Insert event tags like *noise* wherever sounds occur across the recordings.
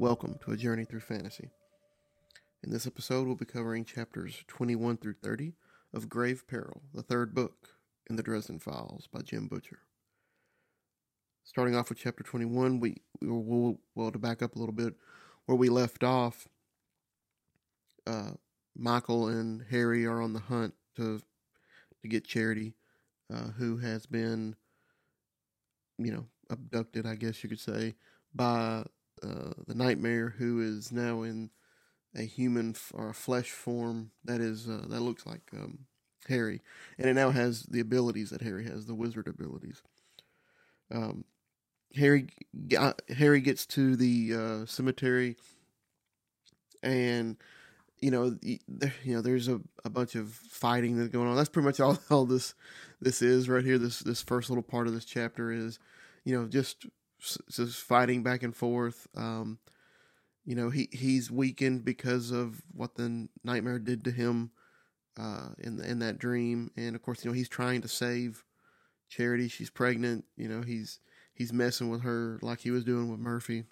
Welcome to A Journey Through Fantasy. In this episode, we'll be covering chapters 21 through 30 of Grave Peril, the third book in the Dresden Files by Jim Butcher. Starting off with chapter 21, we, we will, well, to back up a little bit, where we left off, uh, Michael and Harry are on the hunt to to get Charity, uh, who has been, you know, abducted, I guess you could say, by uh, the Nightmare, who is now in a human f- or a flesh form that is uh, that looks like um, Harry, and it now has the abilities that Harry has, the wizard abilities. Um, Harry got, Harry gets to the uh, cemetery, and you know, you know, there's a, a bunch of fighting that's going on. That's pretty much all, *laughs* all this this is right here. This this first little part of this chapter is, you know, just just fighting back and forth. Um, you know, he he's weakened because of what the nightmare did to him uh, in in that dream, and of course, you know, he's trying to save Charity. She's pregnant. You know, he's he's messing with her like he was doing with Murphy.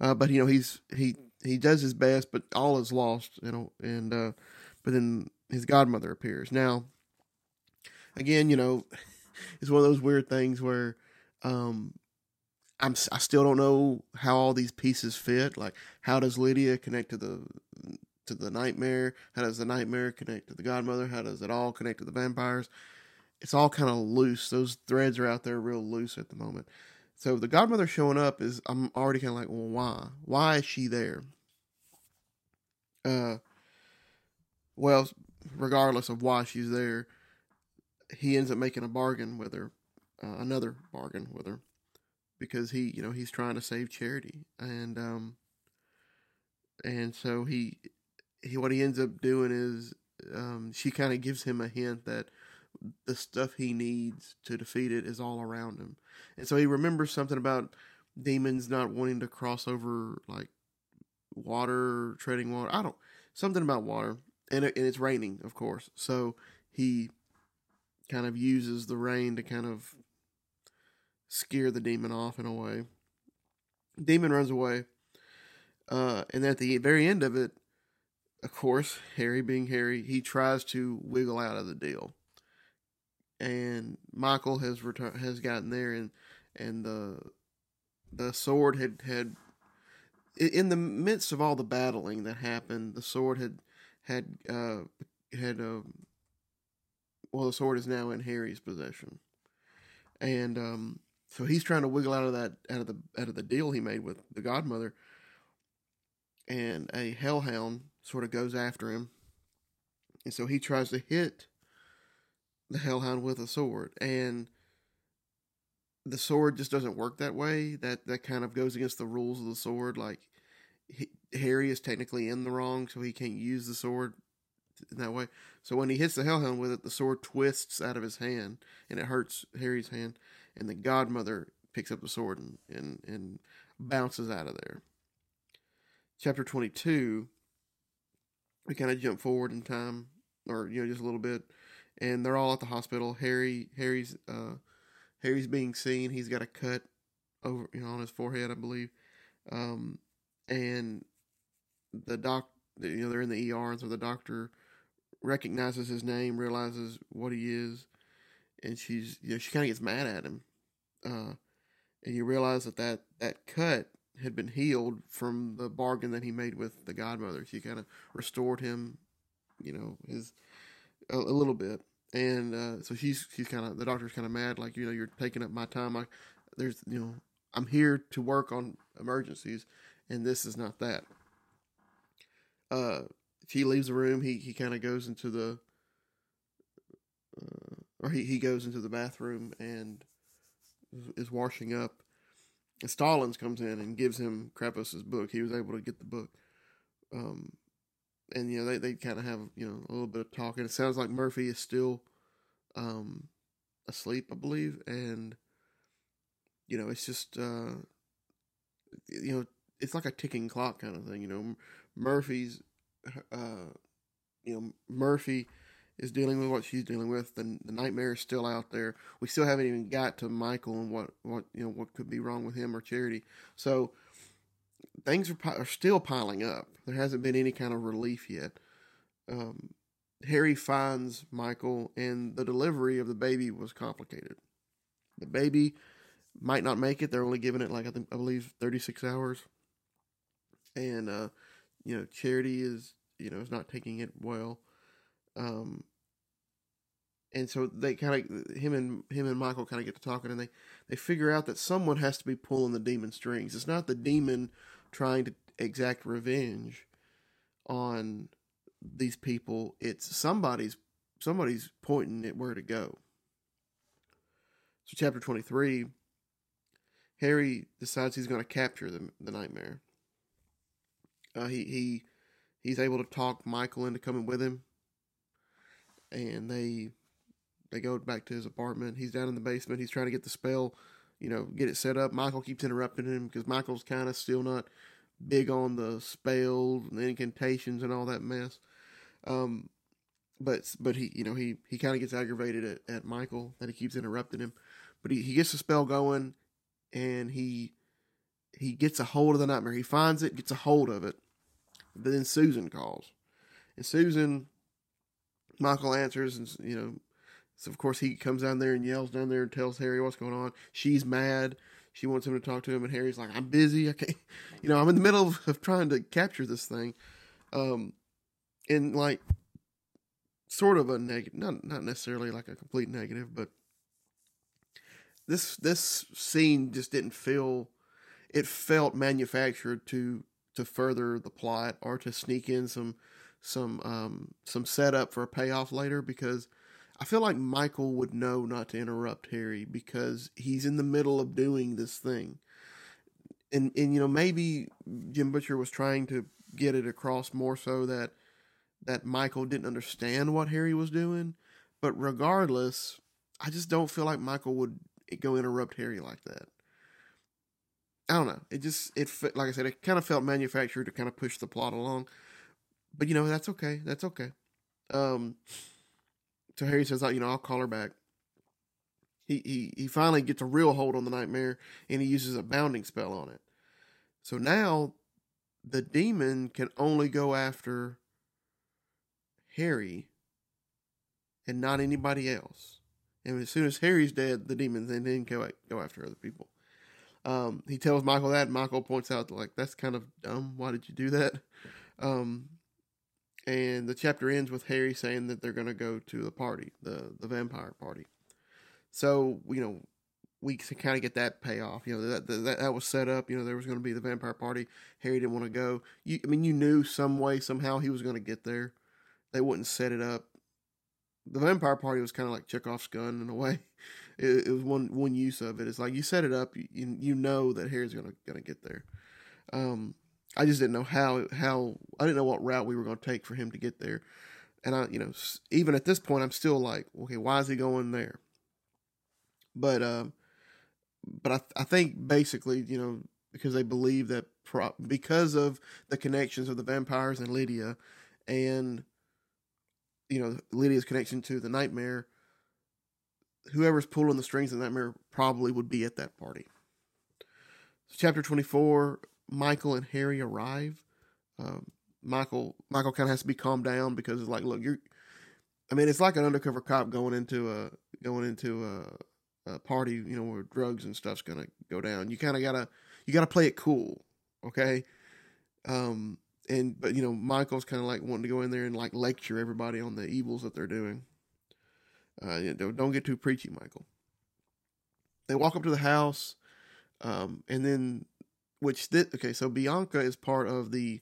Uh, but you know, he's he he does his best, but all is lost, you know. And uh, but then his godmother appears. Now, again, you know, *laughs* it's one of those weird things where um, I'm I still don't know how all these pieces fit. Like, how does Lydia connect to the to the nightmare? How does the nightmare connect to the godmother? How does it all connect to the vampires? It's all kind of loose. Those threads are out there real loose at the moment. So the godmother showing up is I'm already kind of like, well, why? Why is she there? Uh, well, regardless of why she's there, he ends up making a bargain with her, uh, another bargain with her, because he, you know, he's trying to save Charity, and um, and so he, he, what he ends up doing is, um, she kind of gives him a hint that the stuff he needs to defeat it is all around him. And so he remembers something about demons not wanting to cross over like water, treading water. I don't something about water, and and it's raining, of course. So he kind of uses the rain to kind of scare the demon off in a way. Demon runs away, uh, and at the very end of it, of course, Harry being Harry, he tries to wiggle out of the deal. And Michael has has gotten there and and the the sword had had in the midst of all the battling that happened the sword had had uh had uh, well the sword is now in Harry's possession. And um so he's trying to wiggle out of that out of the out of the deal he made with the godmother. And a hellhound sort of goes after him. And so he tries to hit the hellhound with a sword. And the sword just doesn't work that way. That that kind of goes against the rules of the sword. Like he, harry is technically in the wrong so he can't use the sword in that way. So when he hits the hellhound with it the sword twists out of his hand and it hurts harry's hand and the godmother picks up the sword and and, and bounces out of there chapter 22 we kind of jump forward in time or you know just a little bit and they're all at the hospital. Harry, Harry's, uh, Harry's being seen. He's got a cut over, you know, on his forehead, I believe. Um, and the doc, you know, they're in the ER, and so the doctor recognizes his name, realizes what he is, and she's, you know, she kind of gets mad at him. Uh, and you realize that, that that cut had been healed from the bargain that he made with the godmother. She kind of restored him, you know, his a, a little bit, and uh, so she's she's kind of the doctor's kind of mad, like you know you're taking up my time. Like there's you know I'm here to work on emergencies, and this is not that. Uh, she leaves the room. He he kind of goes into the, uh, or he he goes into the bathroom and is washing up. And Stallings comes in and gives him Kravos's book. He was able to get the book. Um, and you know they, they kind of have you know a little bit of talk and it sounds like murphy is still um asleep i believe and you know it's just uh you know it's like a ticking clock kind of thing you know murphy's uh you know murphy is dealing with what she's dealing with. The, the nightmare is still out there. We still haven't even got to Michael and what what you know what could be wrong with him or Charity. So things are, are still piling up. There hasn't been any kind of relief yet. Um, Harry finds Michael, and the delivery of the baby was complicated. The baby might not make it. They're only giving it like I think I believe thirty six hours, and uh, you know Charity is you know is not taking it well. Um, and so they kind of him and him and Michael kind of get to talking, and they they figure out that someone has to be pulling the demon strings. It's not the demon trying to exact revenge on these people. It's somebody's somebody's pointing at where to go. So chapter twenty three. Harry decides he's going to capture the the nightmare. Uh, he he he's able to talk Michael into coming with him, and they they go back to his apartment. He's down in the basement. He's trying to get the spell, you know, get it set up. Michael keeps interrupting him because Michael's kind of still not big on the spells and the incantations and all that mess. Um, but but he you know he he kind of gets aggravated at, at Michael that he keeps interrupting him. But he, he gets the spell going, and he he gets a hold of the nightmare. He finds it, gets a hold of it. But then Susan calls, and Susan, Michael answers, and you know, so of course he comes down there and yells down there and tells Harry what's going on. She's mad. She wants him to talk to him, and Harry's like, "I'm busy. I can't. *laughs* You know, I'm in the middle of, of trying to capture this thing." Um, and like, sort of a negative, not not necessarily like a complete negative, but this this scene just didn't feel. It felt manufactured to to further the plot or to sneak in some some um, some setup for a payoff later because I feel like Michael would know not to interrupt Harry because he's in the middle of doing this thing. And and you know maybe Jim Butcher was trying to get it across more so that that Michael didn't understand what Harry was doing, but regardless, I just don't feel like Michael would go interrupt Harry like that. I don't know. It just it like I said, it kind of felt manufactured to kind of push the plot along. But you know that's okay. That's okay. Um, so Harry says, "You know, I'll call her back." He he he finally gets a real hold on the nightmare, and he uses a bounding spell on it. So now, the demon can only go after Harry, and not anybody else. And as soon as Harry's dead, the demons then then go go after other people. Um, he tells Michael that, and Michael points out like that's kind of dumb. Why did you do that? Um, and the chapter ends with Harry saying that they're going to go to the party, the the vampire party. So you know, we kind of get that payoff. You know that, that that was set up. You know there was going to be the vampire party. Harry didn't want to go. You, I mean, you knew some way somehow he was going to get there. They wouldn't set it up. The vampire party was kind of like Chekhov's gun in a way. *laughs* It, it, was one one use of it. It's like you set it up, you you know that Harry's gonna gonna get there. Um, I just didn't know how how I didn't know what route we were gonna take for him to get there, and I you know even at this point I'm still like okay why is he going there? But um, but I I think basically you know because they believe that pro- because of the connections of the vampires and Lydia, and you know Lydia's connection to the nightmare whoever's pulling the strings in that mirror probably would be at that party. So chapter 24, Michael and Harry arrive. Um, Michael Michael kind of has to be calmed down because it's like, look, you're. I mean, it's like an undercover cop going into a going into a, a party, you know, where drugs and stuff's gonna go down. You kind of gotta you gotta play it cool, okay? Um, and but you know, Michael's kind of like wanting to go in there and like lecture everybody on the evils that they're doing. Uh, don't get too preachy, Michael. They walk up to the house, um, and then, which th- okay, so Bianca is part of the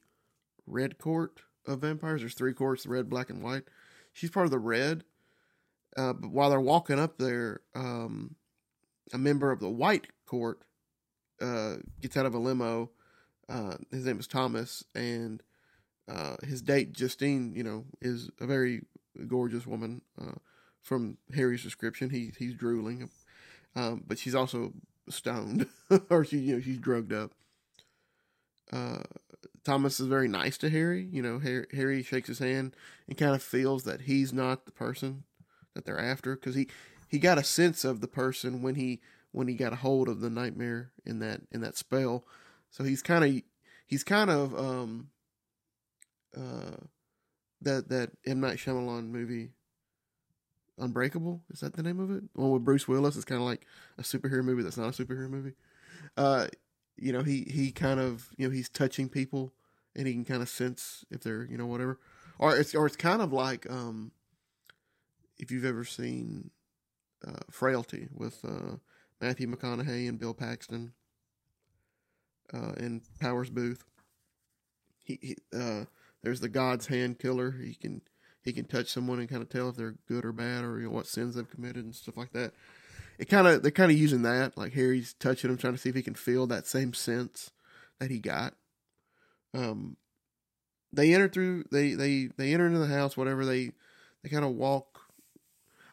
red court of vampires. There's three courts: red, black, and white. She's part of the red. Uh, but while they're walking up there, um, a member of the white court uh, gets out of a limo. Uh, his name is Thomas, and uh, his date Justine, you know, is a very gorgeous woman. Uh, from Harry's description. He he's drooling, um, but she's also stoned, *laughs* or she you know she's drugged up. Uh, Thomas is very nice to Harry. You know, Harry, Harry shakes his hand and kind of feels that he's not the person that they're after because he he got a sense of the person when he when he got a hold of the nightmare in that in that spell. So he's kind of he's kind of um uh that that M Night Shyamalan movie Unbreakable is that the name of it? The one with Bruce Willis. It's kind of like a superhero movie that's not a superhero movie. Uh, you know, he he kind of you know he's touching people and he can kind of sense if they're you know whatever, or it's or it's kind of like um, if you've ever seen uh, Frailty with uh, Matthew McConaughey and Bill Paxton uh, and Powers Boothe. He, he uh, there's the God's hand killer. He can he can touch someone and kind of tell if they're good or bad or you know what sins they've committed and stuff like that. It kind of they're kind of using that like Harry's touching him, trying to see if he can feel that same sense that he got. Um, they enter through they they they enter into the house. Whatever they they kind of walk.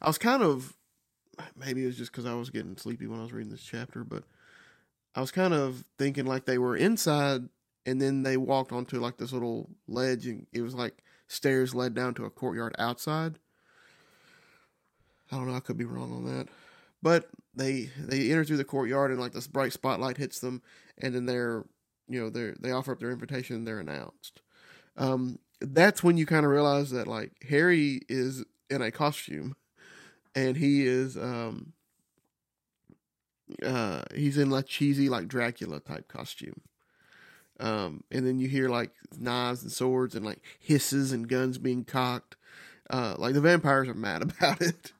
I was kind of maybe it was just because I was getting sleepy when I was reading this chapter, but I was kind of thinking like they were inside and then they walked onto like this little ledge and it was like stairs led down to a courtyard outside. I don't know, I could be wrong on that. But they they enter through the courtyard and like this bright spotlight hits them and then they're you know they they offer up their invitation and they're announced. Um, that's when you kind of realize that like Harry is in a costume and he is um uh he's in like cheesy like Dracula type costume. Um, and then you hear like knives and swords and like hisses and guns being cocked. Uh, like the vampires are mad *laughs* about it.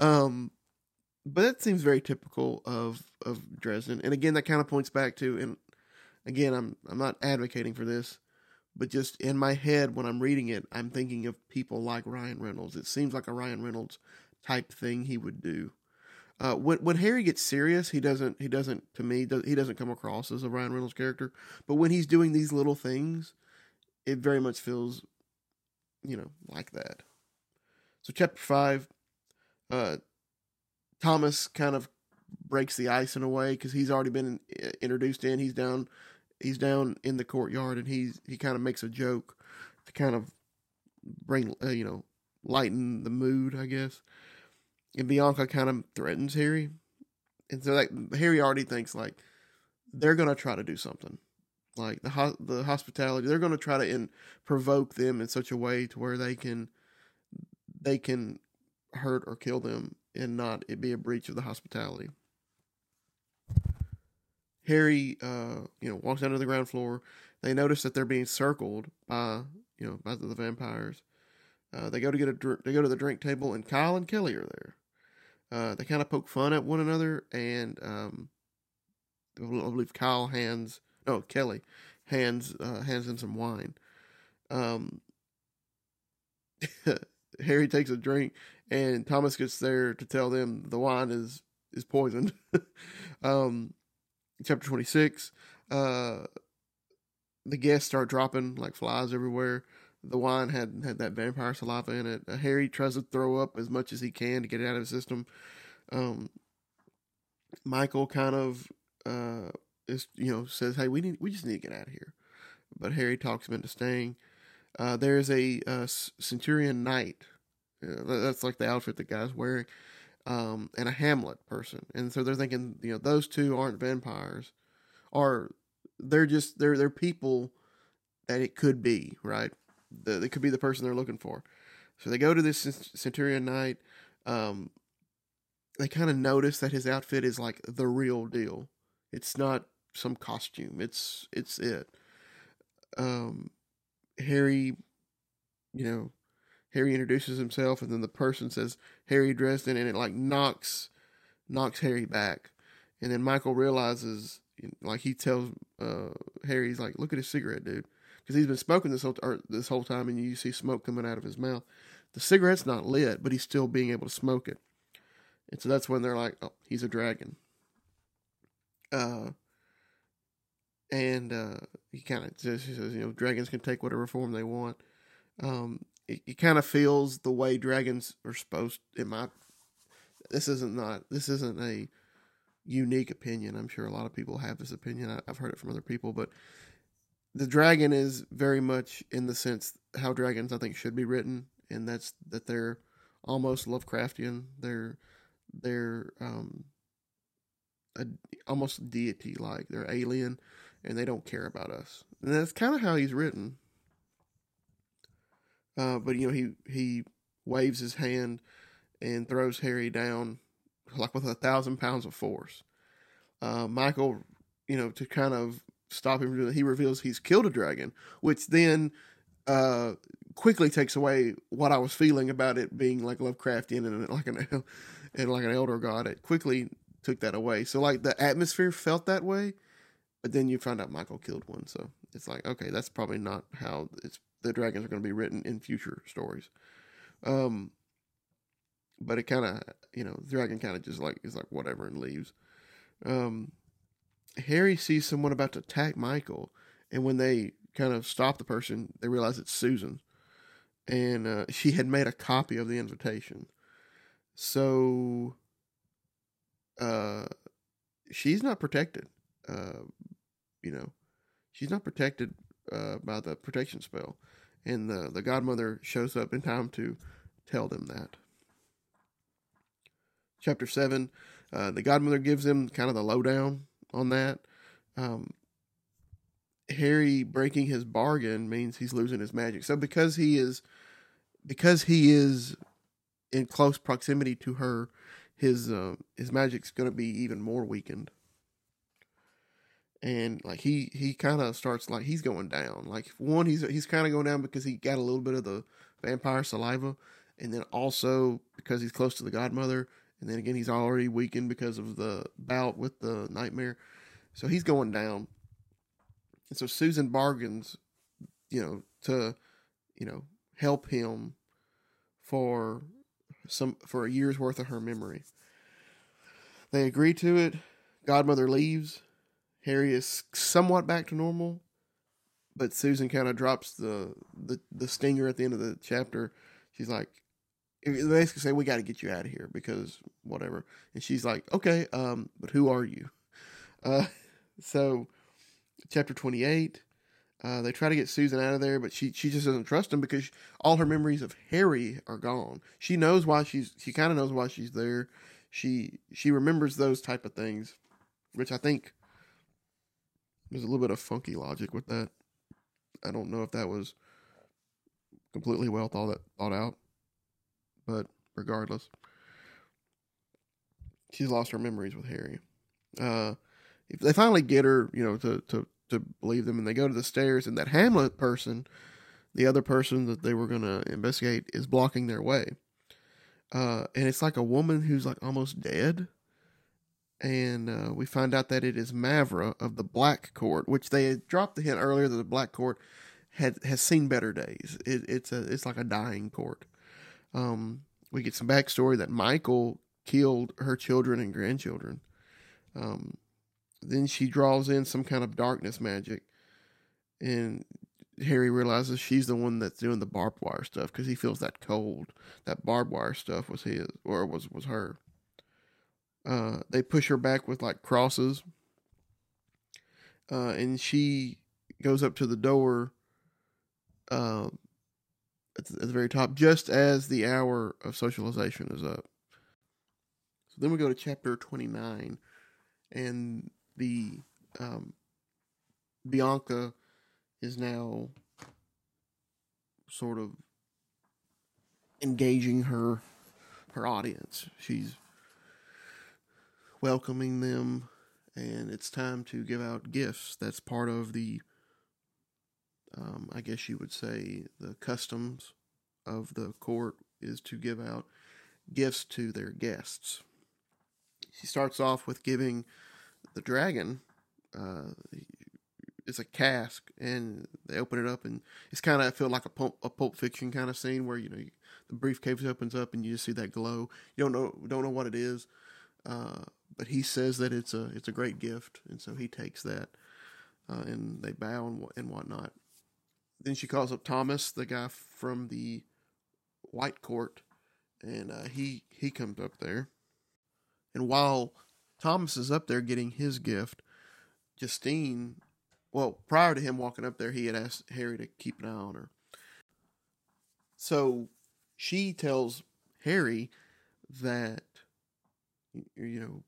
Um, but that seems very typical of of Dresden. And again, that kind of points back to and again, I'm I'm not advocating for this, but just in my head when I'm reading it, I'm thinking of people like Ryan Reynolds. It seems like a Ryan Reynolds type thing he would do. Uh, when when Harry gets serious, he doesn't he doesn't to me he doesn't come across as a Ryan Reynolds character. But when he's doing these little things, it very much feels, you know, like that. So chapter five, uh, Thomas kind of breaks the ice in a way because he's already been introduced in. He's down, he's down in the courtyard, and he's he kind of makes a joke to kind of bring uh, you know lighten the mood, I guess and Bianca kind of threatens Harry, and so like Harry already thinks like they're gonna try to do something, like the ho- the hospitality. They're gonna try to in, provoke them in such a way to where they can they can hurt or kill them and not it be a breach of the hospitality. Harry, uh, you know, walks down to the ground floor. They notice that they're being circled by, you know, by the vampires. Uh, they go to get a dr- they go to the drink table, and Kyle and Kelly are there. Uh, they kind of poke fun at one another, and um, I believe Kyle hands, no Kelly hands uh, hands him some wine. Um, *laughs* Harry takes a drink, and Thomas gets there to tell them the wine is is poisoned. *laughs* um, chapter twenty six. Uh, the guests start dropping like flies everywhere the wine had had that vampire saliva in it. Uh, Harry tries to throw up as much as he can to get it out of his system. Um, Michael kind of uh, is you know says, "Hey, we need we just need to get out of here," but Harry talks him into staying. Uh, there's a, a, Centurion Knight. That's like the outfit the guy's wearing, um, and a Hamlet person, and so they're thinking, you know, those two aren't vampires, or they're just they're they're people that it could be, right? the, it could be the person they're looking for. So they go to this Centurion Knight. Um, they kind of notice that his outfit is like the real deal. It's not some costume. It's it's it. Um, Harry, you know, Harry introduces himself, and then the person says Harry Dresden, and it like knocks knocks Harry back. And then Michael realizes, like he tells uh, Harry, he's like, "Look at his cigarette, dude." because he's been smoking this whole this whole time, and you see smoke coming out of his mouth. The cigarette's not lit, but he's still being able to smoke it, and so that's when they're like, "Oh, he's a dragon." Uh, and uh, he kind of says, you know, dragons can take whatever form they want. Um, it, it kind of feels the way dragons are supposed. In my, this isn't not this isn't a unique opinion. I'm sure a lot of people have this opinion. I, I've heard it from other people, but the dragon is very much in the sense how dragons I think should be written, and that's that they're almost Lovecraftian. They're they're um a, almost deity like. They're alien, and they don't care about us. And that's kind of how he's written. Uh, but you know he he waves his hand and throws Harry down like with a thousand pounds of force. Uh, Michael, you know, to kind of stop him, he reveals he's killed a dragon, which then uh, quickly takes away what I was feeling about it being like Lovecraftian and like an and like an elder god. It quickly took that away. So like the atmosphere felt that way, but then you find out Michael killed one. So it's like okay, that's probably not how it's the dragons are going to be written in future stories. Um, but it kind of, you know, the dragon kind of just like is like whatever and leaves. Um, Harry sees someone about to attack Michael, and when they kind of stop the person, they realize it's Susan, and uh, *laughs* she had made a copy of the invitation. So, uh, she's not protected. Uh, you know, she's not protected uh, by the protection spell, and the the godmother shows up in time to tell them that. Chapter seven, uh, the godmother gives them kind of the lowdown on that. Um, Harry breaking his bargain means he's losing his magic. So because he is, because he is in close proximity to her, his uh, his magic's going to be even more weakened and like he he kind of starts like he's going down. Like one, he's he's kind of going down because he got a little bit of the vampire saliva, and then also because he's close to the godmother, and then again he's already weakened because of the bout with the nightmare, so he's going down. And so Susan bargains, you know, to you know help him for some for a year's worth of her memory. They agree to it. Godmother leaves Harry is somewhat back to normal, but Susan kind of drops the, the the stinger at the end of the chapter. She's like, they basically say, "We got to get you out of here because whatever." And she's like, "Okay, um, but who are you?" *laughs* Uh, so, chapter twenty eight. Uh, they try to get Susan out of there, but she she just doesn't trust him because all her memories of Harry are gone. She knows why she's she kind of knows why she's there. She she remembers those type of things, which I think there's a little bit of funky logic with that. I don't know if that was completely well thought thought out, but regardless, she's lost her memories with Harry. Uh, if they finally get her, you know, to to to believe them, and they go to the stairs, and that Hamlet person, the other person that they were to investigate, is blocking their way. Uh, and it's like a woman who's like almost dead and uh, we find out that it is Mavra of the Black Court, which they dropped the hint earlier that the Black Court had has seen better days. It, it's a it's like a dying court. Um, we get some backstory that Michael killed her children and grandchildren. Um, then she draws in some kind of darkness magic, and Harry realizes she's the one that's doing the barbed wire stuff because he feels that cold. That barbed wire stuff was his or was was her. Uh, they push her back with like crosses, uh, and she goes up to the door uh, at, the, at the very top, just as the hour of socialization is up. So then we go to chapter twenty nine, and the um, Bianca is now sort of engaging her her audience. She's welcoming them, and it's time to give out gifts. That's part of the, um, I guess you would say, the customs of the court is to give out gifts to their guests. She starts off with giving the dragon. Uh, it's a cask, and they open it up, and it's kind of I feel like a pulp, a pulp fiction kind of scene where you know you, the briefcase opens up and you just see that glow. You don't know don't know what it is, uh, but he says that it's a it's a great gift, and so he takes that, uh, and they bow and and whatnot. Then she calls up Thomas, the guy from the White Court, and uh, he he comes up there, and while Thomas is up there getting his gift, Justine well, prior to him walking up there, he had asked Harry to keep an eye on her. So she tells Harry that you know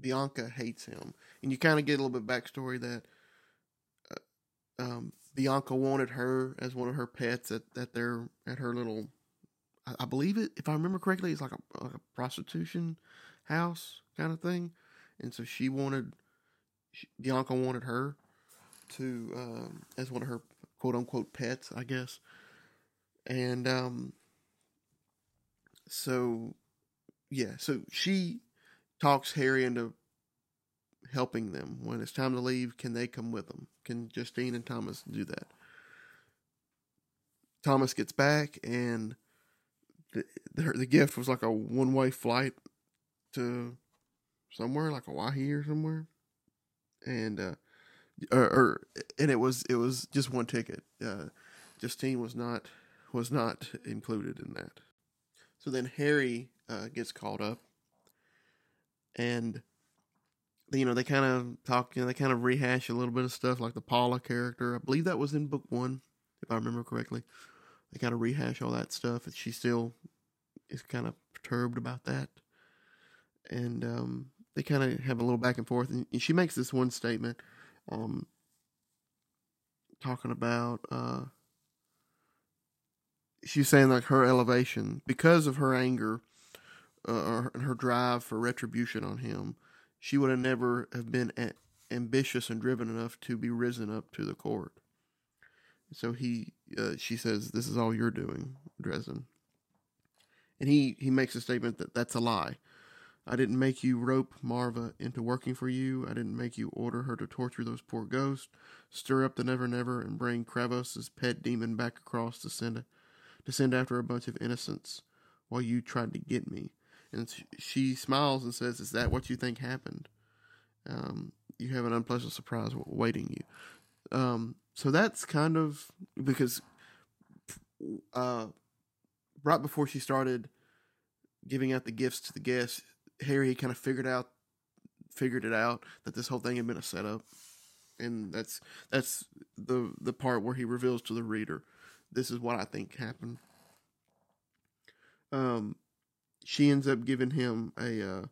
Bianca hates him, and you kind of get a little bit backstory that uh, um, Bianca wanted her as one of her pets at at their at her little, I, I believe it if I remember correctly, it's like a, like a prostitution house kind of thing, and so she wanted she, Bianca wanted her to um, as one of her quote unquote pets, I guess, and um, so yeah, so she talks Harry into helping them when it's time to leave. Can they come with them? Can Justine and Thomas do that? Thomas gets back, and the the, the gift was like a one way flight to somewhere, like Hawaii or somewhere, and uh, or, or and it was it was just one ticket. Uh, Justine was not was not included in that. So then Harry uh, gets called up, and you know they kind of talk. You know they kind of rehash a little bit of stuff, like the Paula character. I believe that was in book one, if I remember correctly. They kind of rehash all that stuff, and she still is kind of perturbed about that. And um, they kind of have a little back and forth, and she makes this one statement, um, talking about. Uh, she's saying like her elevation because of her anger uh, and her drive for retribution on him she would have never have been a- ambitious and driven enough to be risen up to the court so he uh, she says this is all you're doing dresden and he he makes a statement that that's a lie I didn't make you rope Mavra into working for you. I didn't make you order her to torture those poor ghosts, stir up the Never Never, and bring Kravos's pet demon back across to send to send after a bunch of innocents while you tried to get me. And she smiles and says, Is that what you think happened? Um, you have an unpleasant surprise waiting you. Um, so that's kind of because uh, right before she started giving out the gifts to the guests, Harry kind of figured out figured it out that this whole thing had been a setup. And that's that's the the part where he reveals to the reader this is what I think happened. Um, she ends up giving him a, uh,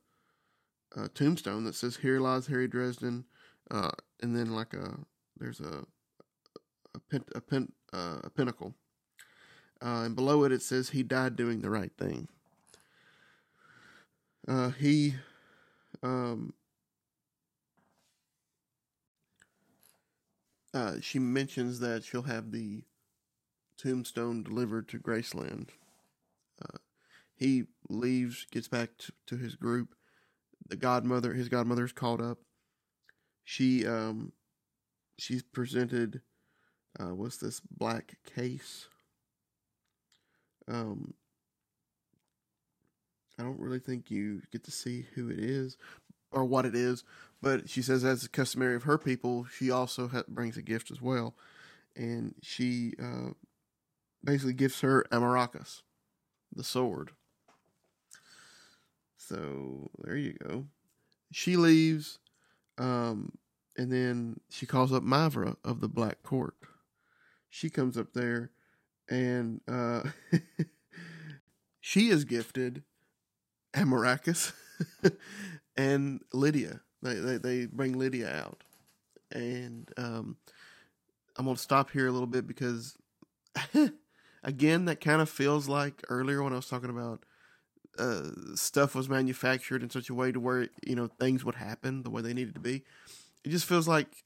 a tombstone that says "Here lies Harry Dresden," uh, and then like a there's a a, a, uh, a pinnacle, uh, and below it it says he died doing the right thing. Uh, he um, she mentions that she'll have the tombstone delivered to Graceland. He leaves, gets back to, to, his group. The godmother, his godmother, is called up. She, um, she's presented, uh, what's this black case? Um, I don't really think you get to see who it is or what it is, but she says, as customary of her people, she also ha- brings a gift as well, and she uh, basically gives her Amoracchius, the sword. So there you go. She leaves, um, and then she calls up Mavra of the Black Court. She comes up there, and uh, *laughs* she is gifted Amoracchius *laughs* and Lydia. They, they they bring Lydia out, and um, I'm gonna stop here a little bit because *laughs* again, that kind of feels like earlier when I was talking about uh, stuff was manufactured in such a way to where you know things would happen the way they needed to be. It just feels like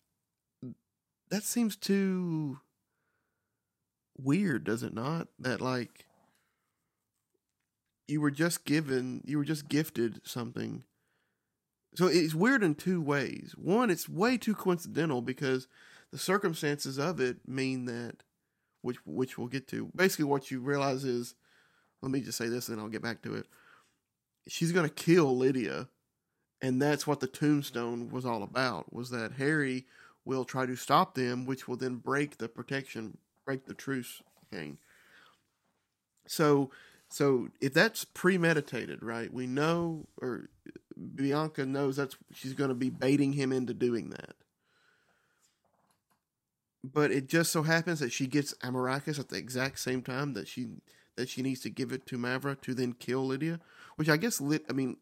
that seems too weird, does it not? That like you were just given, you were just gifted something. So it's weird in two ways. One, it's way too coincidental because the circumstances of it mean that which which we'll get to. Basically, what you realize is, let me just say this, and I'll get back to it. She's gonna kill Lydia, and that's what the tombstone was all about. Was that Harry will try to stop them, which will then break the protection, break the truce thing. So, so if that's premeditated, right? We know, or Bianca knows that's she's going to be baiting him into doing that. but it just so happens that she gets Amoracchius at the exact same time that she that she needs to give it to Mavra to then kill Lydia, which I guess lit. I mean,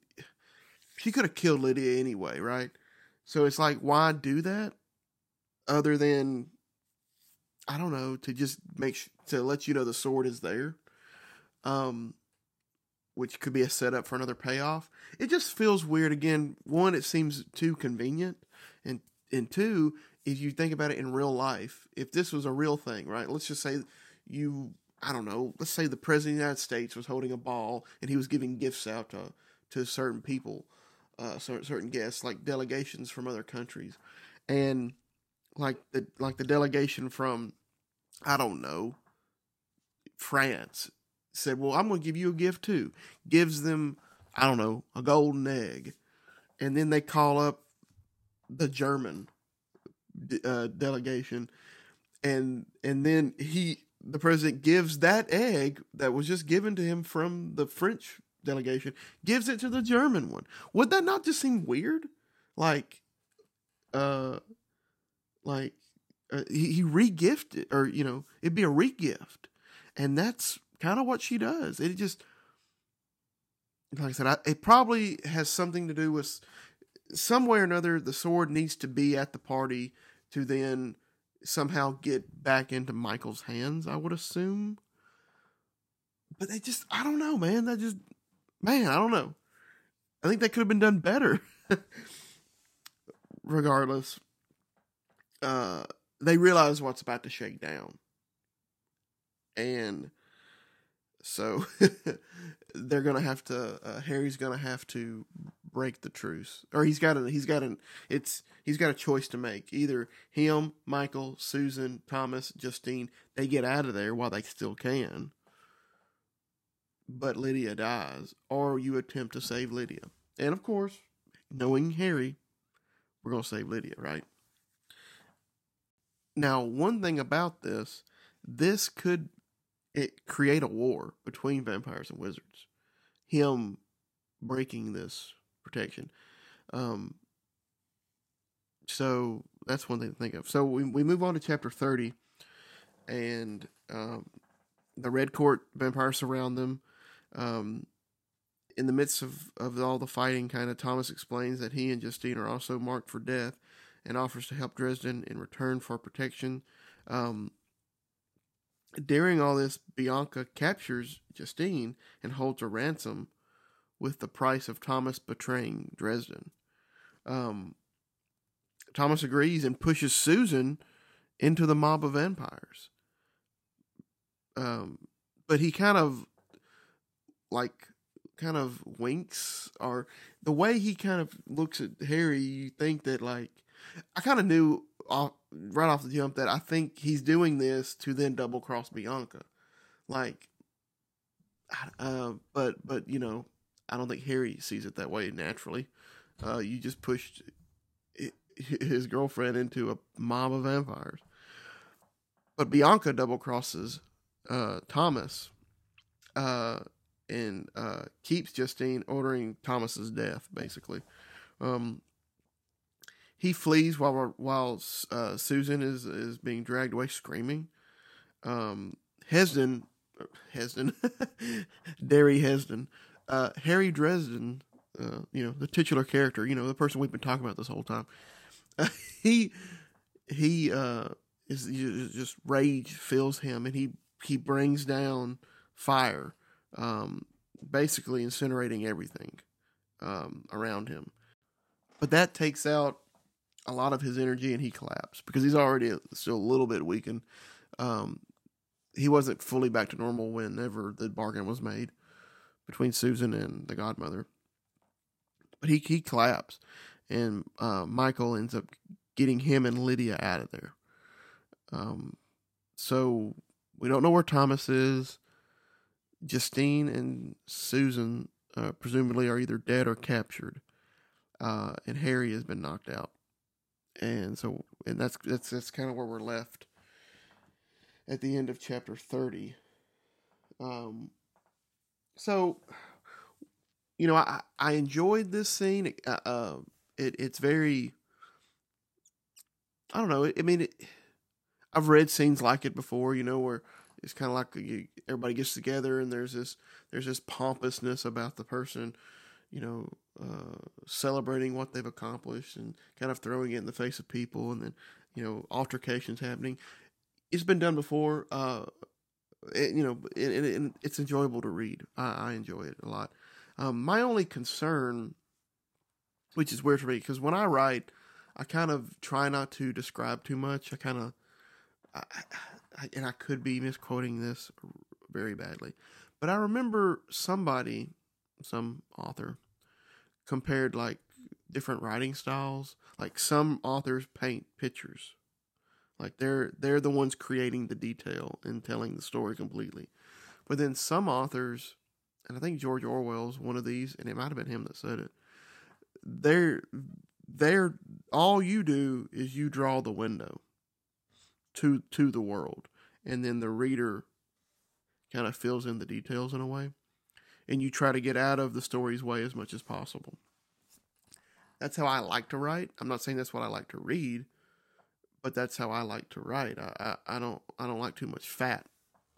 she could have killed Lydia anyway, right? So it's like, why do that? Other than, I don't know, to just make sh- to let you know the sword is there, um, which could be a setup for another payoff. It just feels weird. Again, one, it seems too convenient, and and two, if you think about it in real life, if this was a real thing, right? Let's just say you, I don't know, let's say the president of the United States was holding a ball and he was giving gifts out to to certain people, uh, certain guests, like delegations from other countries, and like the like the delegation from, I don't know, France said, "Well, I'm going to give you a gift too." Gives them, I don't know, a golden egg, and then they call up the German uh, delegation, and and then he the president gives that egg that was just given to him from the French delegation gives it to the German one. Would that not just seem weird? Like, uh, like uh, he, he regifted, or you know, it'd be a regift, and that's kind of what she does. It just, like I said, I, it probably has something to do with some way or another. The sword needs to be at the party to then somehow get back into Michael's hands. I would assume, but they just, I don't know, man. That just man, I don't know. I think that could have been done better. *laughs* Regardless, uh, they realize what's about to shake down, and so *laughs* they're gonna have to. Uh, Harry's gonna have to break the truce, or he's got a he's got an it's he's got a choice to make. Either him, Michael, Susan, Thomas, Justine, they get out of there while they still can, but Lydia dies, or you attempt to save Lydia. And of course, knowing Harry, we're to save Lydia, right? Now, one thing about this, this could it create a war between vampires and wizards. Him breaking this protection. Um, so that's one thing to think of. So we we move on to chapter thirty, and um, the Red Court vampires surround them. Um, in the midst of, of all the fighting, kind of Thomas explains that he and Justine are also marked for death, and offers to help Dresden in return for protection. Um, during all this, Bianca captures Justine and holds a ransom with the price of Thomas betraying Dresden. Um, Thomas agrees and pushes Susan into the mob of vampires. Um, but he kind of like kind of winks or the way he kind of looks at Harry, you think that like I kind of knew off, right off the jump that I think he's doing this to then double cross Bianca, like. Uh, but but you know, I don't think Harry sees it that way naturally. Uh, you just pushed *laughs* his girlfriend into a mob of vampires. But Bianca double crosses uh, Thomas, uh, and uh, keeps Justine, ordering Thomas's death. Basically, um, he flees while while uh, Susan is is being dragged away, screaming. Um, Hesden, Hesden, *laughs* Derry Hesden, uh, Harry Dresden, uh, you know the titular character, you know the person we've been talking about this whole time. *laughs* he he uh, is just rage fills him, and he he brings down fire um, basically incinerating everything um, around him. But that takes out a lot of his energy, and he collapses because he's already still a little bit weakened. Um, he wasn't fully back to normal whenever the bargain was made between Susan and the godmother. But he he collapsed, and uh, Michael ends up getting him and Lydia out of there. Um, so we don't know where Thomas is. Justine and Susan uh, presumably are either dead or captured, uh, and Harry has been knocked out. And so, and that's that's that's kind of where we're left at the end of chapter thirty. Um, so, you know, I I enjoyed this scene. Uh, uh it it's very. I don't know. I mean, it, I've read scenes like it before, you know, where it's kind of like you, everybody gets together and there's this there's this pompousness about the person, you know, uh, celebrating what they've accomplished and kind of throwing it in the face of people, and then you know altercations happening. It's been done before. Uh, it, you know, and, and it's enjoyable to read. I, I enjoy it a lot. Um, my only concern, which is weird for me, because when I write, I kind of try not to describe too much. I kind of, I, I, and I could be misquoting this very badly, but I remember somebody, some author, compared like different writing styles. Like some authors paint pictures, like they're they're the ones creating the detail and telling the story completely. But then some authors, and I think George Orwell's one of these, and it might have been him that said it. They're they're all you do is you draw the window to to the world, and then the reader kind of fills in the details in a way, and you try to get out of the story's way as much as possible. That's how I like to write. I'm not saying that's what I like to read, but that's how I like to write. I, I, I don't I don't like too much fat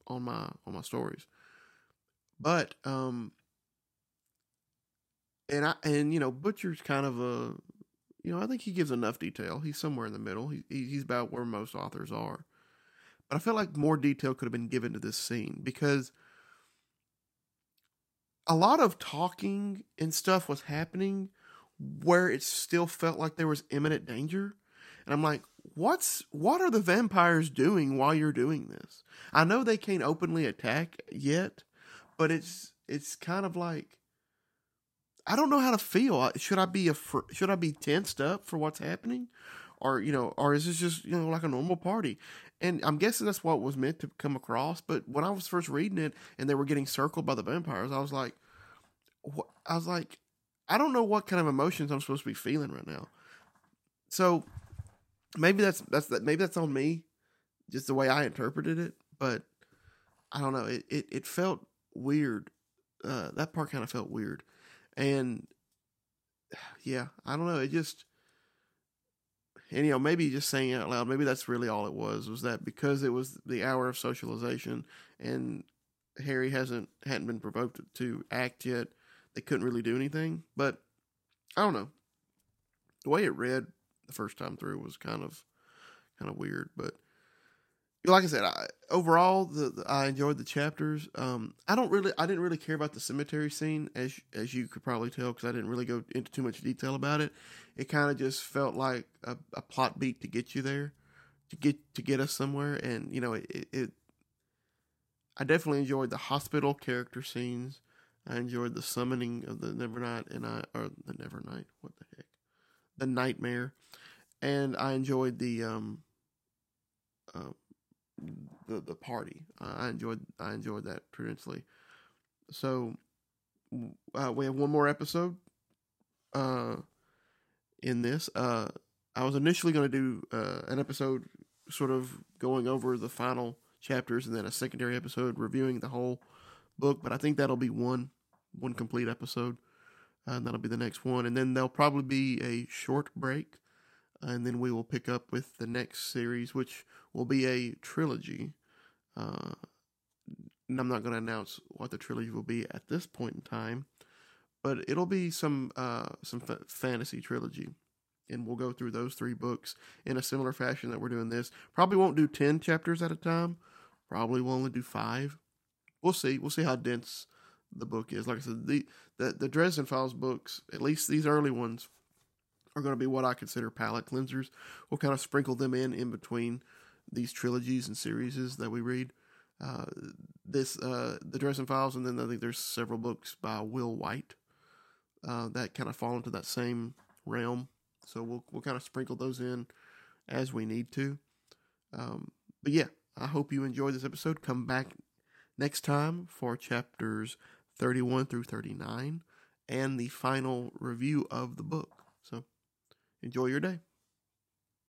on my on my stories. But um and I and you know Butcher's kind of a you know I think he gives enough detail. He's somewhere in the middle. He he's about where most authors are. But I feel like more detail could have been given to this scene because a lot of talking and stuff was happening where it still felt like there was imminent danger. And I'm like, what's what are the vampires doing while you're doing this? I know they can't openly attack yet, but it's it's kind of like I don't know how to feel. Should I be a should I be tensed up for what's happening, or you know, or is this just you know like a normal party? And I'm guessing that's what was meant to come across. But when I was first reading it and they were getting circled by the vampires, I was like, what? I was like, I don't know what kind of emotions I'm supposed to be feeling right now. So maybe that's that's that maybe that's on me, just the way I interpreted it. But I don't know. It it, it felt weird. Uh, that part kind of felt weird, and *sighs* yeah, I don't know. It just and you know maybe just saying it out loud maybe that's really all it was was that because it was the hour of socialization and harry hasn't hadn't been provoked to act yet they couldn't really do anything but i don't know the way it read the first time through was kind of kind of weird. But like I said, I, overall, the, the, I enjoyed the chapters. Um, I don't really, I didn't really care about the cemetery scene, as as you could probably tell, because I didn't really go into too much detail about it. It kind of just felt like a, a, plot beat to get you there, to get to get us somewhere, and you know, it, it I definitely enjoyed the hospital character scenes. I enjoyed the summoning of the Nevernight and I or the Nevernight. What the heck? The Nightmare and I enjoyed the um uh, the the party. I enjoyed I enjoyed that tremendously. So uh, we have one more episode uh in this. Uh I was initially going to do uh, an episode sort of going over the final chapters and then a secondary episode reviewing the whole book, but I think that'll be one one complete episode. Uh, and that'll be the next one. And then there'll probably be a short break and then we will pick up with the next series, which will be a trilogy. Uh, and I'm not going to announce what the trilogy will be at this point in time, but it'll be some uh, some f- fantasy trilogy, and we'll go through those three books in a similar fashion that we're doing this. Probably won't do ten chapters at a time. Probably will only do five. We'll see. We'll see how dense the book is. Like I said, the the, the Dresden Files books, at least these early ones, are going to be what I consider palate cleansers. We'll kind of sprinkle them in in between these trilogies and series that we read. Uh, this uh, the Dresden Files, and then I think there's several books by Will Wight uh, that kind of fall into that same realm. So we'll we'll kind of sprinkle those in as we need to. Um, but yeah, I hope you enjoyed this episode. Come back next time for chapters 31 through 39 and the final review of the book. Enjoy your day.